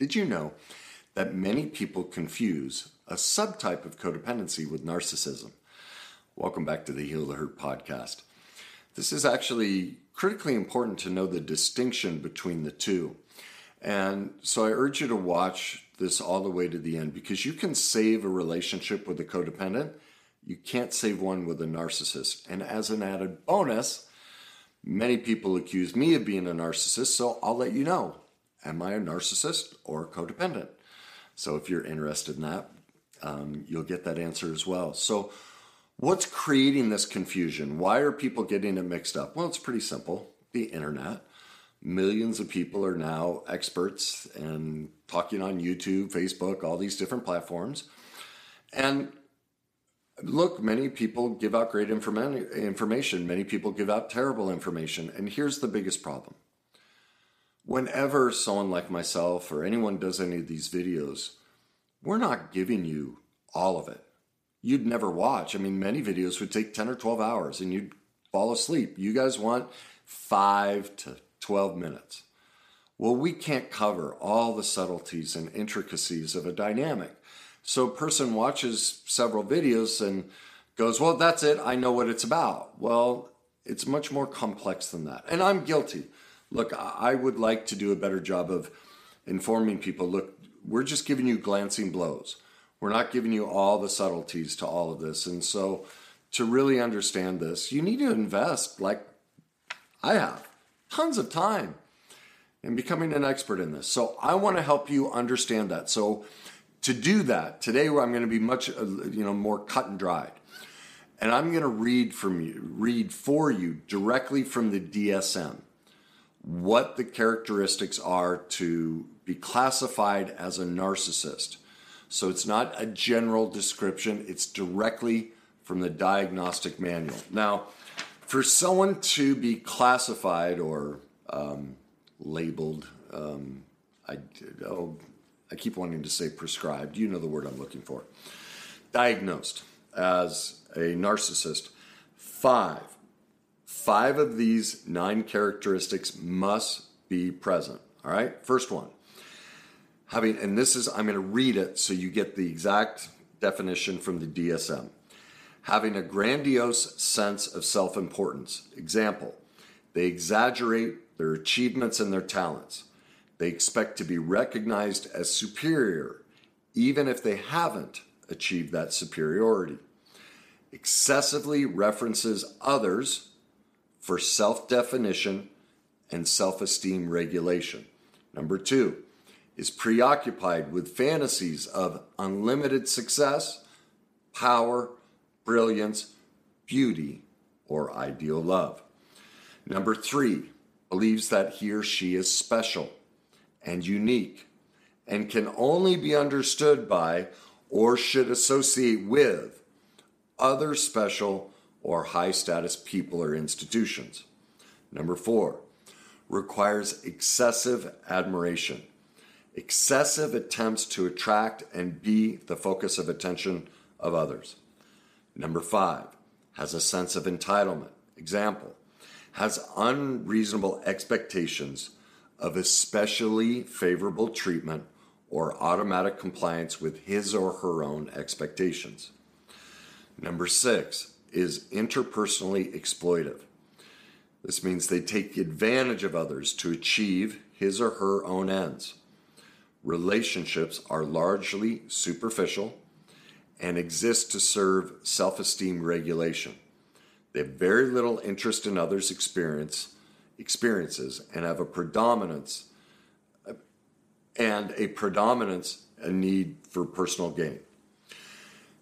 Did you know that many people confuse a subtype of codependency with narcissism? Welcome back to the Heal the Hurt podcast. This is actually critically important to know the distinction between the two. And so I urge you to watch this all the way to the end because you can save a relationship with a codependent. You can't save one with a narcissist. And as an added bonus, many people accuse me of being a narcissist, so I'll let you know. Am I a narcissist or codependent? So if you're interested in that, um, you'll get that answer as well. So, what's creating this confusion? Why are people getting it mixed up? Well, it's pretty simple the internet millions of people are now experts and talking on YouTube, Facebook, all these different platforms. And look, many people give out great informa- information, many people give out terrible information. And here's the biggest problem whenever someone like myself or anyone does any of these videos, we're not giving you all of it. You'd never watch. I mean, many videos would take 10 or 12 hours and you'd fall asleep. You guys want five to 12 minutes. Well, we can't cover all the subtleties and intricacies of a dynamic. So a person watches several videos and goes, Well, that's it. I know what it's about. Well, it's much more complex than that. And I'm guilty. Look, I would like to do a better job of informing people look, we're just giving you glancing blows. We're not giving you all the subtleties to all of this. And so to really understand this, you need to invest like I have tons of time in becoming an expert in this. So I want to help you understand that. So to do that, today I'm going to be much uh, you know more cut and dried. And I'm going to read from you read for you directly from the DSM what the characteristics are to be classified as a narcissist. So it's not a general description, it's directly from the diagnostic manual. Now, for someone to be classified or um, labeled, um, I, oh, I keep wanting to say prescribed, you know the word I'm looking for, diagnosed as a narcissist, five, five of these nine characteristics must be present. All right, first one. Having, and this is, I'm going to read it so you get the exact definition from the DSM having a grandiose sense of self importance. Example, they exaggerate their achievements and their talents. They expect to be recognized as superior, even if they haven't achieved that superiority. Excessively references others for self definition and self esteem regulation. Number two, is preoccupied with fantasies of unlimited success, power, brilliance, beauty, or ideal love. Number three, believes that he or she is special and unique and can only be understood by or should associate with other special or high status people or institutions. Number four, requires excessive admiration, excessive attempts to attract and be the focus of attention of others. Number five, has a sense of entitlement. Example, has unreasonable expectations of especially favorable treatment or automatic compliance with his or her own expectations. Number six is interpersonally exploitive. This means they take advantage of others to achieve his or her own ends. Relationships are largely superficial and exist to serve self esteem regulation. They have very little interest in others' experience, experiences and have a predominance and a predominance a need for personal gain.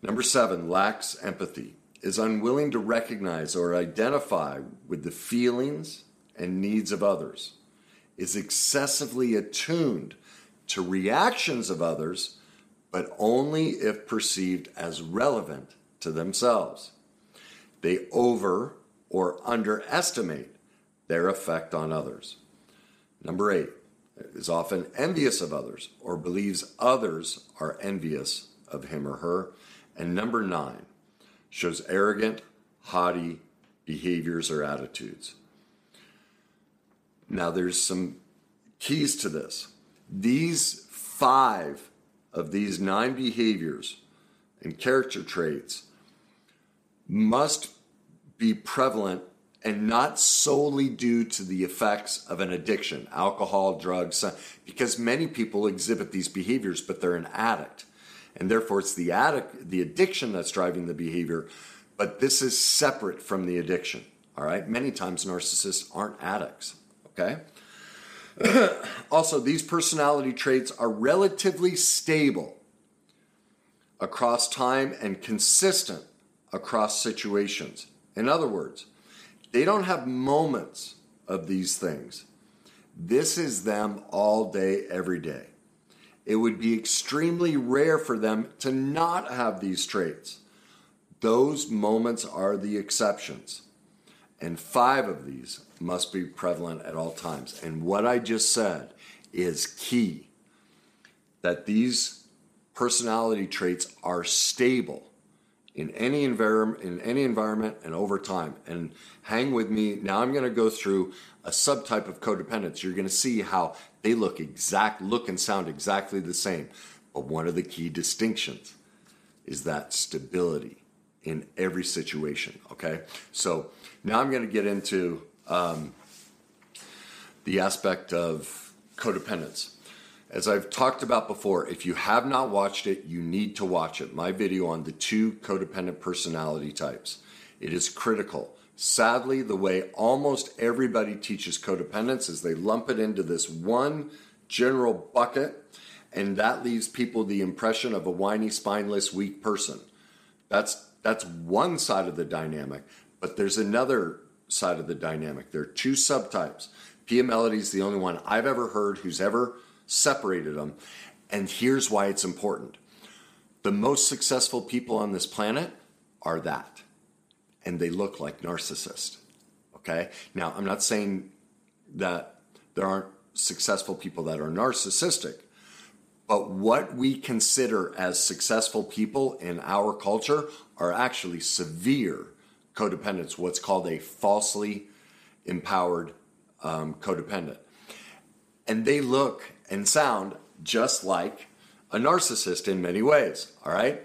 Number seven, lacks empathy, is unwilling to recognize or identify with the feelings and needs of others, is excessively attuned to reactions of others but only if perceived as relevant to themselves. They over or underestimate their effect on others. Number eight is often envious of others or believes others are envious of him or her. And number nine shows arrogant, haughty behaviors or attitudes. Now, there's some keys to this. These five of these nine behaviors and character traits must be prevalent and not solely due to the effects of an addiction, alcohol, drugs, because many people exhibit these behaviors, but they're an addict. And therefore, it's the addict, the addiction that's driving the behavior, but this is separate from the addiction. All right. Many times narcissists aren't addicts. Okay. also, these personality traits are relatively stable across time and consistent across situations. In other words, they don't have moments of these things. This is them all day, every day. It would be extremely rare for them to not have these traits. Those moments are the exceptions. And five of these must be prevalent at all times. And what I just said is key that these personality traits are stable in any environment in any environment and over time. And hang with me. Now i'm going to go through a subtype of codependence. You're going to see how they look exact look and sound exactly the same. But one of the key distinctions is that stability in every situation okay? So now i'm going to get into um, the aspect of codependence as I've talked about before, if you have not watched it, you need to watch it. My video on the two codependent personality types. It is critical. Sadly, the way almost everybody teaches codependence is they lump it into this one general bucket, and that leaves people the impression of a whiny, spineless, weak person. That's that's one side of the dynamic, but there's another side of the dynamic. There are two subtypes. Pia Mellody is the only one I've ever heard who's ever separated them. And here's why it's important the most successful people on this planet are that, and they look like narcissists. Okay? Now, I'm not saying that there aren't successful people that are narcissistic, but what we consider as successful people in our culture are actually severe codependents, what's called a falsely empowered um, codependent. And they look and sound just like a narcissist in many ways, all right?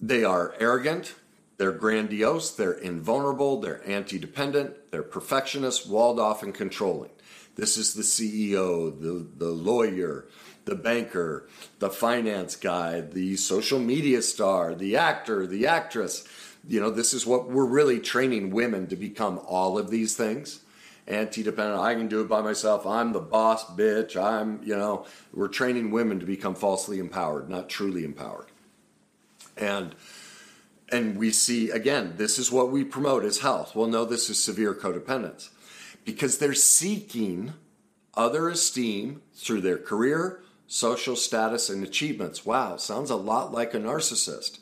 They are arrogant, they're grandiose, they're invulnerable, they're anti dependent, they're perfectionist, walled off, and controlling. This is the CEO, the, the lawyer, the banker, the finance guy, the social media star, the actor, the actress. You know, this is what we're really training women to become all of these things anti-dependent. I can do it by myself. I'm the boss bitch. I'm, you know, we're training women to become falsely empowered, not truly empowered. And and we see again, this is what we promote as health. Well, no, this is severe codependence. Because they're seeking other esteem through their career, social status, and achievements. Wow, sounds a lot like a narcissist.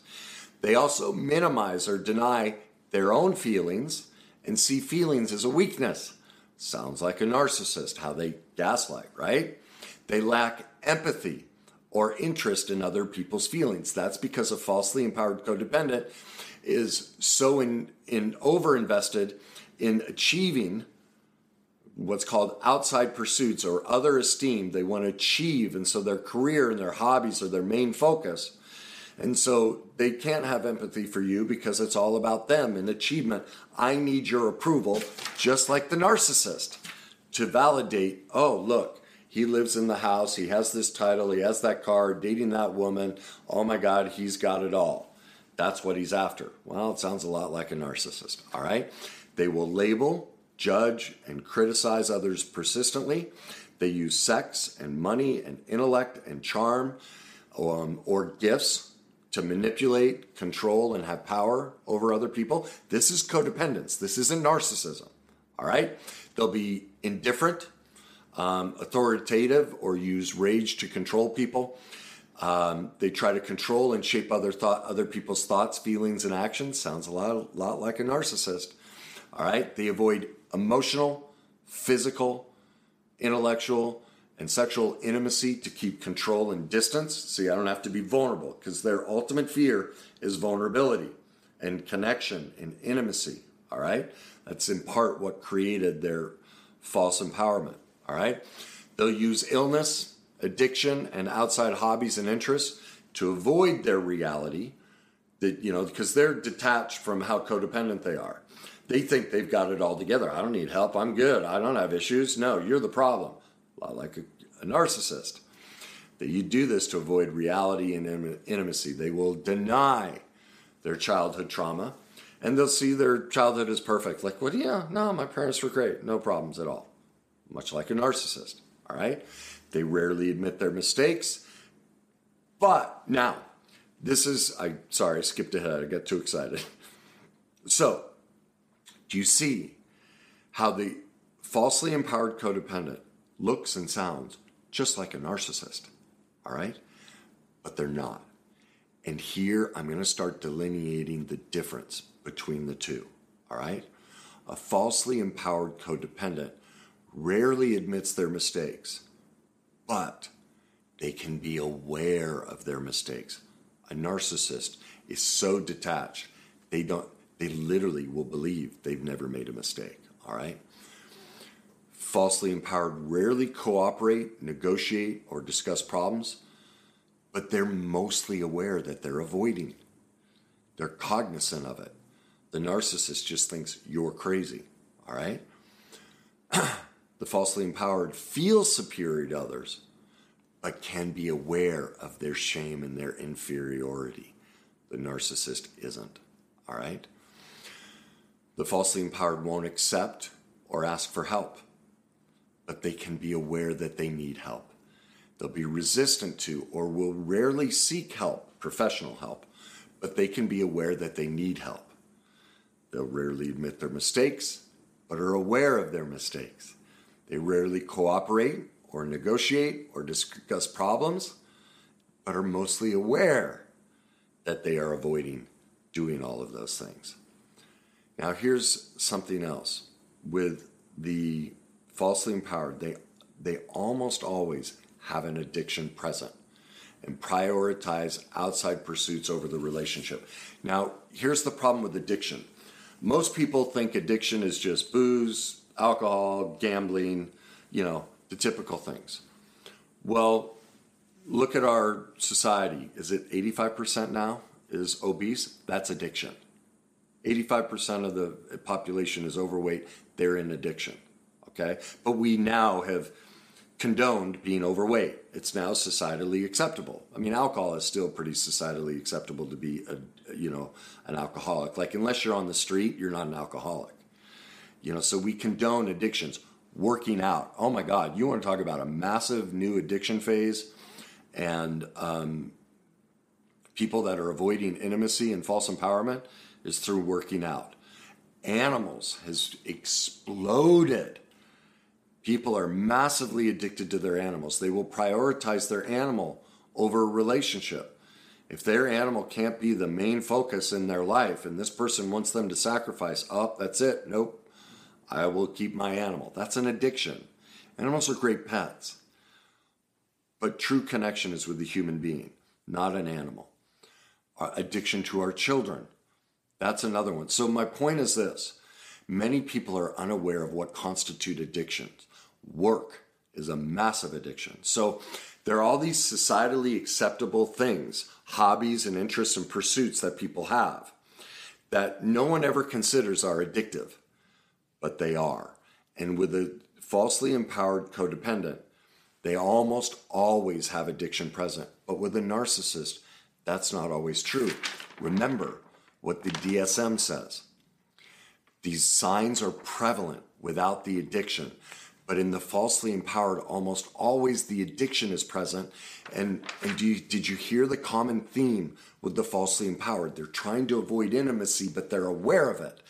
They also minimize or deny their own feelings and see feelings as a weakness. Sounds like a narcissist, how they gaslight, right? They lack empathy or interest in other people's feelings. That's because a falsely empowered codependent is so in, in over invested in achieving what's called outside pursuits or other esteem. They want to achieve, and so their career and their hobbies are their main focus. And so they can't have empathy for you because it's all about them and achievement. I need your approval, just like the narcissist, to validate, oh, look, he lives in the house, he has this title, he has that car, dating that woman. Oh my God, he's got it all. That's what he's after. Well, it sounds a lot like a narcissist, all right? They will label, judge, and criticize others persistently. They use sex and money and intellect and charm um, or gifts to manipulate, control, and have power over other people. This is codependence. This isn't narcissism. All right? They'll be indifferent, um, authoritative, or use rage to control people. Um, they try to control and shape other thought, other people's thoughts, feelings, and actions. Sounds a lot, lot like a narcissist. All right? They avoid emotional, physical, intellectual, and sexual intimacy to keep control and distance. See, I don't have to be vulnerable because their ultimate fear is vulnerability and connection and intimacy. All right? That's in part what created their false empowerment. All right? They'll use illness addiction and outside hobbies and interests to avoid their reality that you know because they're detached from how codependent they are they think they've got it all together i don't need help i'm good i don't have issues no you're the problem Uh, like a, a narcissist that you do this to avoid reality and intimacy. They will deny their childhood trauma and they'll see their childhood as perfect. Like well yeah no my parents were great. No problems at all. Much like a narcissist all right? They rarely admit their mistakes. But now this is i sorry i skipped ahead. I got too excited. So do you see how the falsely empowered codependent looks and sounds just like a narcissist all right? But they're not. And here i'm going to start delineating the difference between the two all right? A falsely empowered codependent rarely admits their mistakes but they can be aware of their mistakes. A narcissist is so detached they don't they literally will believe they've never made a mistake all right falsely empowered rarely cooperate negotiate or discuss problems but they're mostly aware that they're avoiding they're cognizant of it the narcissist just thinks you're crazy all right the falsely empowered feel superior to others but can be aware of their shame and their inferiority. The narcissist isn't. All right? The falsely empowered won't accept or ask for help, but they can be aware that they need help. They'll be resistant to or will rarely seek help, professional help, but they can be aware that they need help. They'll rarely admit their mistakes, but are aware of their mistakes. They rarely cooperate or negotiate or discuss problems, but are mostly aware that they are avoiding doing all of those things. Now, here's something else with the falsely empowered, they, they almost always have an addiction present and prioritize outside pursuits over the relationship. Now, here's the problem with addiction most people think addiction is just booze, alcohol, gambling, you know, the typical things. Well, look at our society. Is it 85% now is obese? That's addiction. 85% of the population is overweight. They're in addiction. Okay? But we now have condoned being overweight. It's now societally acceptable. I mean, alcohol is still pretty societally acceptable to be a, you know, an alcoholic. Like unless you're on the street, you're not an alcoholic. You know, so we condone addictions working out. Oh my God, you want to talk about a massive new addiction phase and um, people that are avoiding intimacy and false empowerment is through working out. Animals has exploded. People are massively addicted to their animals. They will prioritize their animal over a relationship. If their animal can't be the main focus in their life and this person wants them to sacrifice, oh, that's it. Nope. I will keep my animal. That's an addiction. Animals are great pets. But true connection is with the human being, not an animal. Our addiction to our children. That's another one. So, my point is this many people are unaware of what constitute addictions. Work is a massive addiction. So, there are all these societally acceptable things, hobbies and interests and pursuits that people have that no one ever considers are addictive but they are. And with a falsely empowered codependent, they almost always have addiction present. But with a narcissist, that's not always true. Remember what the DSM says. These signs are prevalent without the addiction, but in the falsely empowered, almost always the addiction is present. And, and you, did you hear the common theme with the falsely empowered? They're trying to avoid intimacy, but they're aware of it.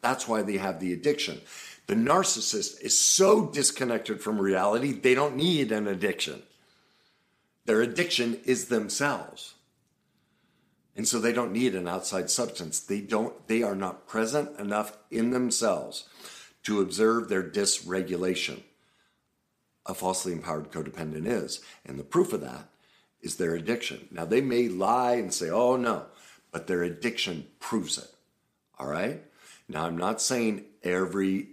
That's why they have the addiction. The narcissist is so disconnected from reality, they don't need an addiction. Their addiction is themselves. And so they don't need an outside substance. They don't they are not present enough in themselves to observe their dysregulation. A falsely empowered codependent is. And the proof of that is their addiction. Now they may lie and say, "Oh no," but their addiction proves it. All right? Now, I'm not saying every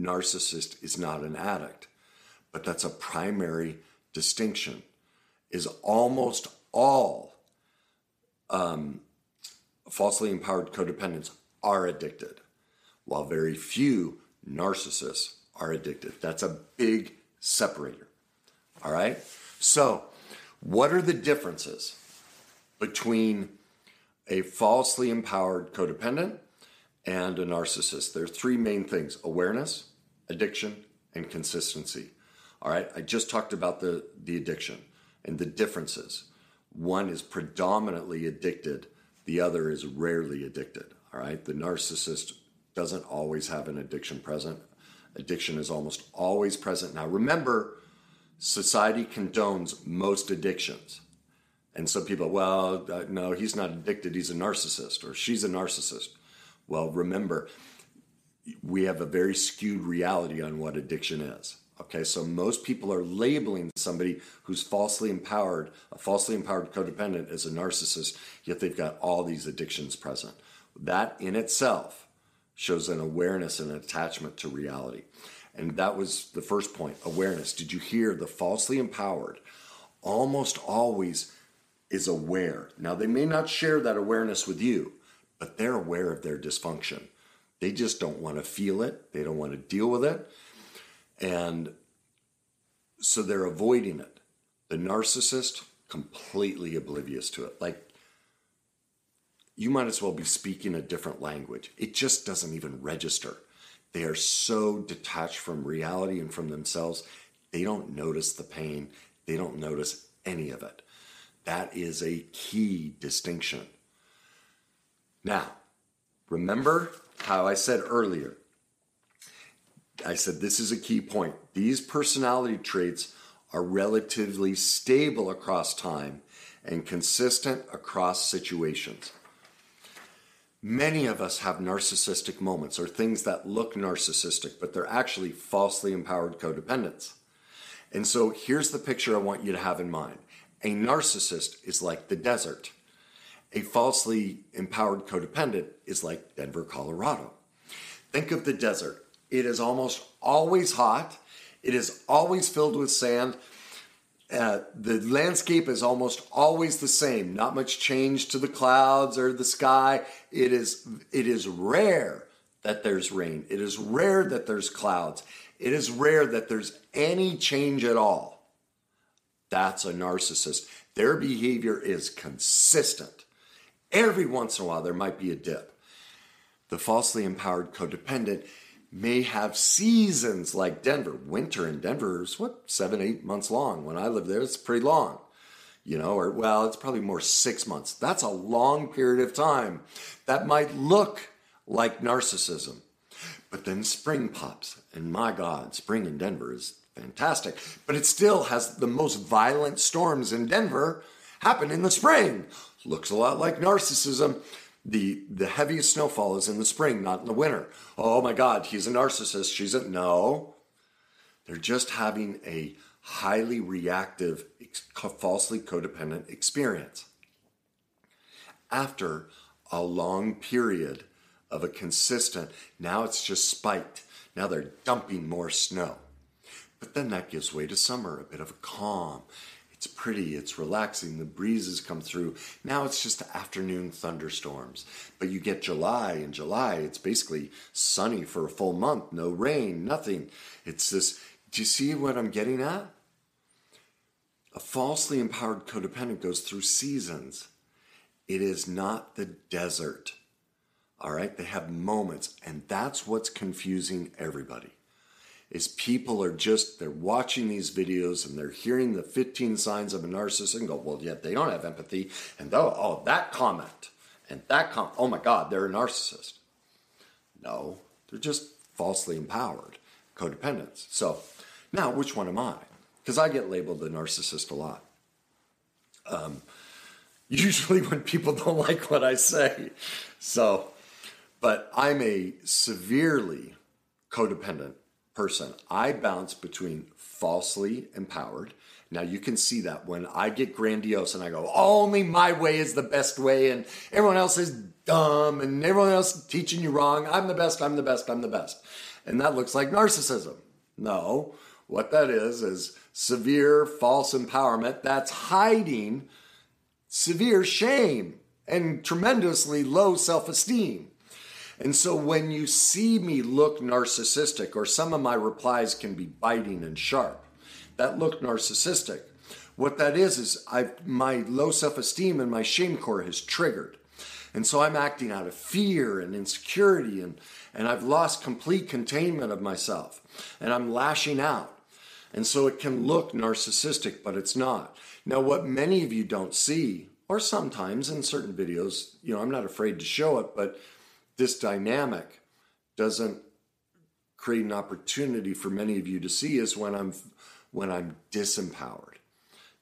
narcissist is not an addict, but that's a primary distinction is almost all um, falsely empowered codependents are addicted, while very few narcissists are addicted. That's a big separator. All right? So, what are the differences between a falsely empowered codependent and a narcissist? There are three main things awareness, addiction, and consistency. All right, I just talked about the, the addiction and the differences. One is predominantly addicted, the other is rarely addicted. All right, the narcissist doesn't always have an addiction present. Addiction is almost always present. Now, remember, society condones most addictions. And so people, well, uh, no, he's not addicted, he's a narcissist, or she's a narcissist. Well, remember, we have a very skewed reality on what addiction is. Okay, so most people are labeling somebody who's falsely empowered, a falsely empowered codependent, as a narcissist, yet they've got all these addictions present. That in itself shows an awareness and attachment to reality. And that was the first point awareness. Did you hear the falsely empowered almost always is aware? Now, they may not share that awareness with you, but they're aware of their dysfunction. They just don't want to feel it, they don't want to deal with it. And so they're avoiding it. The narcissist, completely oblivious to it. Like, you might as well be speaking a different language. It just doesn't even register. They are so detached from reality and from themselves, they don't notice the pain, they don't notice any of it. That is a key distinction. Now, remember how I said earlier I said this is a key point. These personality traits are relatively stable across time and consistent across situations. Many of us have narcissistic moments or things that look narcissistic, but they're actually falsely empowered codependents. And so here's the picture I want you to have in mind a narcissist is like the desert, a falsely empowered codependent is like Denver, Colorado. Think of the desert it is almost always hot. It is always filled with sand. Uh, the landscape is almost always the same. Not much change to the clouds or the sky. It is it is rare that there's rain. It is rare that there's clouds. It is rare that there's any change at all. That's a narcissist. Their behavior is consistent. Every once in a while, there might be a dip. The falsely empowered codependent may have seasons like Denver. Winter in Denver is what, seven, eight months long. When I lived there, it's pretty long. You know, or well, it's probably more six months. That's a long period of time. That might look like narcissism. But then spring pops, and my God, spring in Denver is fantastic. But it still has the most violent storms in Denver happen in the spring. Looks a lot like narcissism the the heaviest snowfall is in the spring, not in the winter. Oh my God, he's a narcissist. She's a no. They're just having a highly reactive, falsely codependent experience. After a long period of a consistent, now it's just spiked. Now they're dumping more snow. But then that gives way to summer, a bit of a calm. It's pretty, it's relaxing, the breezes come through. Now it's just afternoon thunderstorms. But you get July, and July, it's basically sunny for a full month, no rain, nothing. It's this. Do you see what I'm getting at? A falsely empowered codependent goes through seasons. It is not the desert. All right? They have moments, and that's what's confusing everybody is people are just they're watching these videos and they're hearing the 15 signs of a narcissist and go well yet they don't have empathy. And oh, oh that comment and that comment oh my god they're a narcissist. No they're just falsely empowered codependents. So now which one am i? Because i get labeled a narcissist a lot. Um, usually when people don't like what i say. So but i'm a severely codependent person. I bounce between falsely empowered. Now you can see that when I get grandiose and I go, only my way is the best way, and everyone else is dumb, and everyone else is teaching you wrong. I'm the best, I'm the best, I'm the best. And that looks like narcissism. No, what that is is severe false empowerment that's hiding severe shame and tremendously low self esteem. And so when you see me look narcissistic, or some of my replies can be biting and sharp, that look narcissistic. What that is is I've, my low self-esteem and my shame core has triggered. And so I'm acting out of fear and insecurity and and I've lost complete containment of myself and I'm lashing out. And so it can look narcissistic, but it's not. Now what many of you don't see or sometimes in certain videos, you know, I'm not afraid to show it, but this dynamic doesn't create an opportunity for many of you to see is when I'm when I'm disempowered.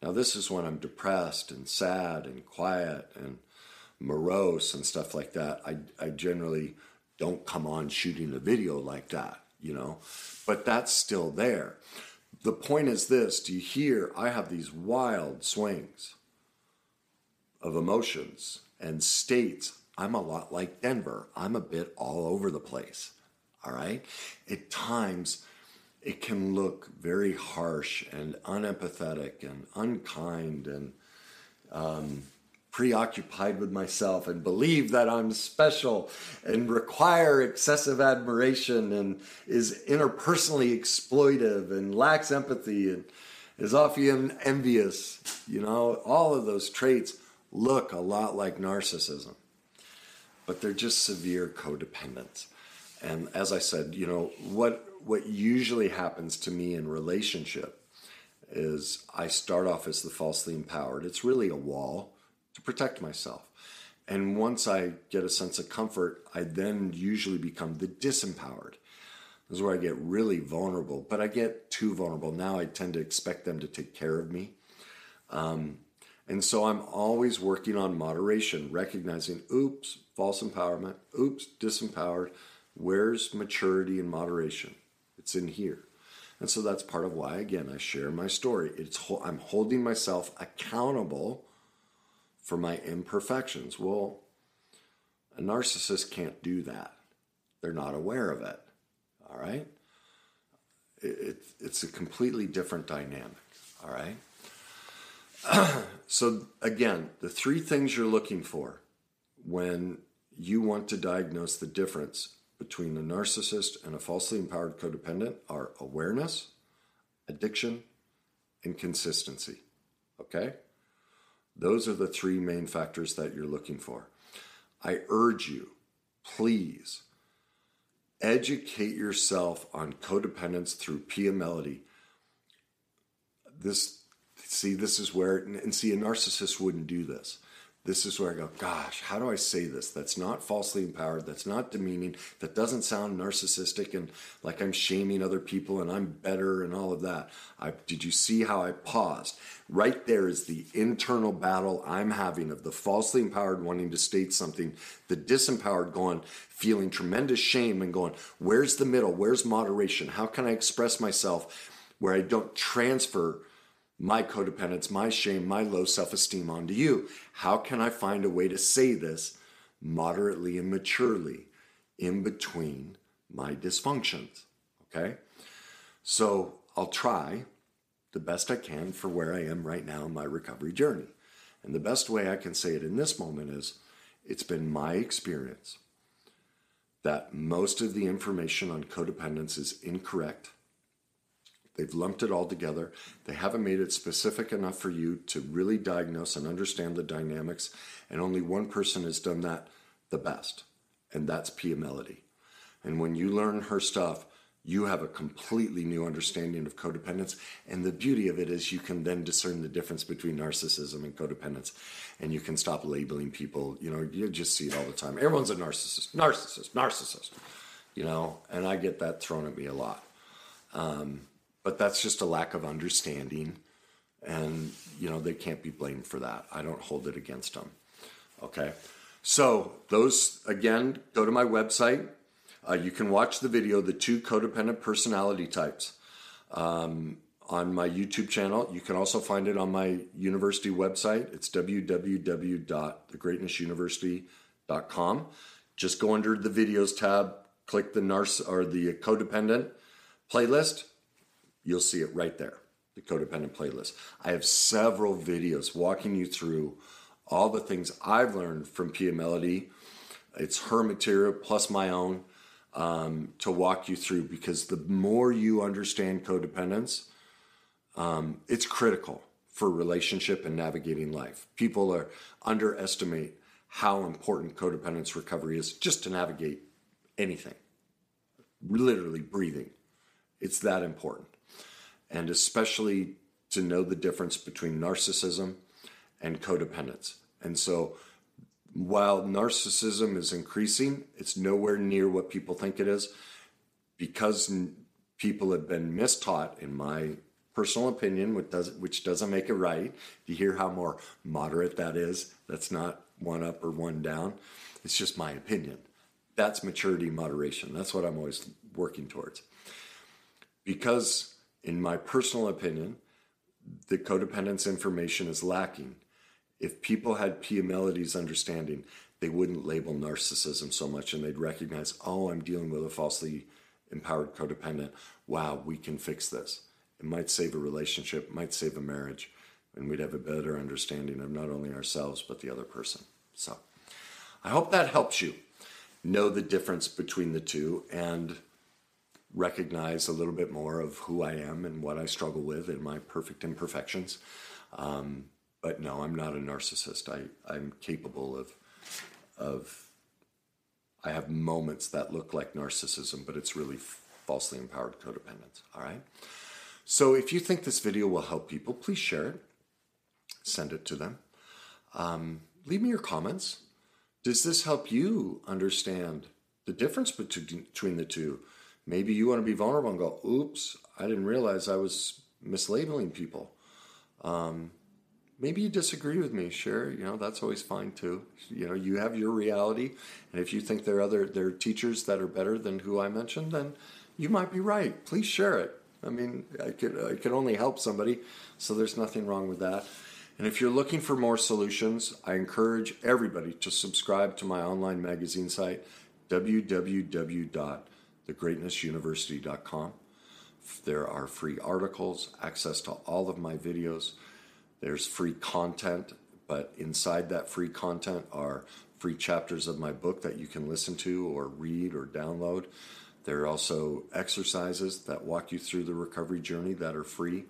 Now this is when I'm depressed and sad and quiet and morose and stuff like that. I I generally don't come on shooting a video like that, you know. But that's still there. The point is this, do you hear I have these wild swings of emotions and states, I'm a lot like Denver. I'm a bit all over the place. All right. At times, it can look very harsh and unempathetic and unkind and um, preoccupied with myself and believe that I'm special and require excessive admiration and is interpersonally exploitive and lacks empathy and is often envious. You know, all of those traits look a lot like narcissism, but they're just severe codependents. And as I said, you know, what what usually happens to me in relationship is I start off as the falsely empowered. It's really a wall to protect myself. And once I get a sense of comfort, I then usually become the disempowered. This is where I get really vulnerable, but I get too vulnerable. Now I tend to expect them to take care of me. Um, and so I'm always working on moderation, recognizing, oops, false empowerment, oops, disempowered. Where's maturity and moderation? It's in here. And so that's part of why, again, I share my story. It's I'm holding myself accountable for my imperfections. Well, a narcissist can't do that. They're not aware of it. All right? It, it, it's a completely different dynamic. All right? so, again, the three things you're looking for when you want to diagnose the difference between a narcissist and a falsely empowered codependent are awareness, addiction, and consistency. Okay? Those are the three main factors that you're looking for. I urge you, please, educate yourself on codependence through Pia Mellody. This See, this is where, and see, a narcissist wouldn't do this. This is where I go, gosh, how do I say this? That's not falsely empowered. That's not demeaning. That doesn't sound narcissistic and like I'm shaming other people and I'm better and all of that. I, did you see how I paused? Right there is the internal battle I'm having of the falsely empowered wanting to state something, the disempowered going, feeling tremendous shame and going, where's the middle? Where's moderation? How can I express myself where I don't transfer? My codependence, my shame, my low self esteem onto you. How can I find a way to say this moderately and maturely in between my dysfunctions? Okay? So I'll try the best I can for where I am right now in my recovery journey. And the best way I can say it in this moment is it's been my experience that most of the information on codependence is incorrect They've lumped it all together. They haven't made it specific enough for you to really diagnose and understand the dynamics. And only one person has done that the best, and that's Pia Mellody. And when you learn her stuff, you have a completely new understanding of codependence. And the beauty of it is you can then discern the difference between narcissism and codependence. And you can stop labeling people. You know, you just see it all the time. Everyone's a narcissist, narcissist, narcissist. You know, and I get that thrown at me a lot. Um, but that's just a lack of understanding and you know they can't be blamed for that. I don't hold it against them okay? So those again go to my website. Uh, you can watch the video the two codependent personality types um, on my youtube channel. You can also find it on my university website. It's www.thegreatnessuniversity.com just go under the videos tab click the nurse or the codependent playlist you'll see it right there. the codependent playlist. I have several videos walking you through all the things I've learned from Pia Mellody. It's her material plus my own um, to walk you through because the more you understand codependence, um, it's critical for relationship and navigating life. People are underestimate how important codependence recovery is just to navigate anything, literally breathing. It's that important. And especially to know the difference between narcissism and codependence. And so while narcissism is increasing, it's nowhere near what people think it is because people have been mistaught, in my personal opinion, which, does, which doesn't make it right. You hear how more moderate that is? That's not one up or one down. It's just my opinion. That's maturity moderation. That's what I'm always working towards. Because, in my personal opinion, the codependence information is lacking if people had Pia Mellody's understanding, they wouldn't label narcissism so much and they'd recognize, oh, I'm dealing with a falsely empowered codependent. Wow, we can fix this. It might save a relationship, might save a marriage, and we'd have a better understanding of not only ourselves, but the other person. So I hope that helps you know the difference between the two and recognize a little bit more of who I am and what I struggle with and my perfect imperfections. Um, but no, I'm not a narcissist. I, I'm capable of, of, I have moments that look like narcissism, but it's really falsely empowered codependence. All right. So if you think this video will help people, please share it, send it to them. Um, leave me your comments. Does this help you understand the difference between the two? Maybe you want to be vulnerable and go, oops, I didn't realize I was mislabeling people. Um, maybe you disagree with me. Sure you know that's always fine too. You know you have your reality and if you think there are other there are teachers that are better than who i mentioned then you might be right. Please share it. I mean i could i could only help somebody so there's nothing wrong with that. And if you're looking for more solutions i encourage everybody to subscribe to my online magazine site www.thegreatnessuniversity.com there are free articles access to all of my videos there's free content, but inside that free content are free chapters of my book that you can listen to or read or download. There are also exercises that walk you through the recovery journey that are free.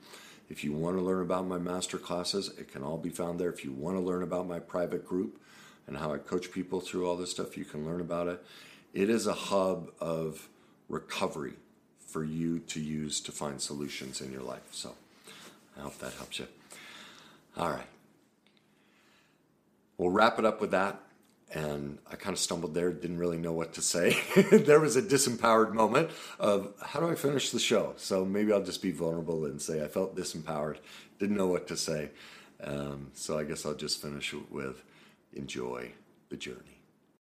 If you want to learn about my master classes, it can all be found there. If you want to learn about my private group and how I coach people through all this stuff, you can learn about it. It is a hub of recovery for you to use to find solutions in your life. So I hope that helps you. All right. We'll wrap it up with that. And I kind of stumbled there, didn't really know what to say. there was a disempowered moment of how do I finish the show? So maybe I'll just be vulnerable and say I felt disempowered, didn't know what to say. Um, so I guess I'll just finish with enjoy the journey.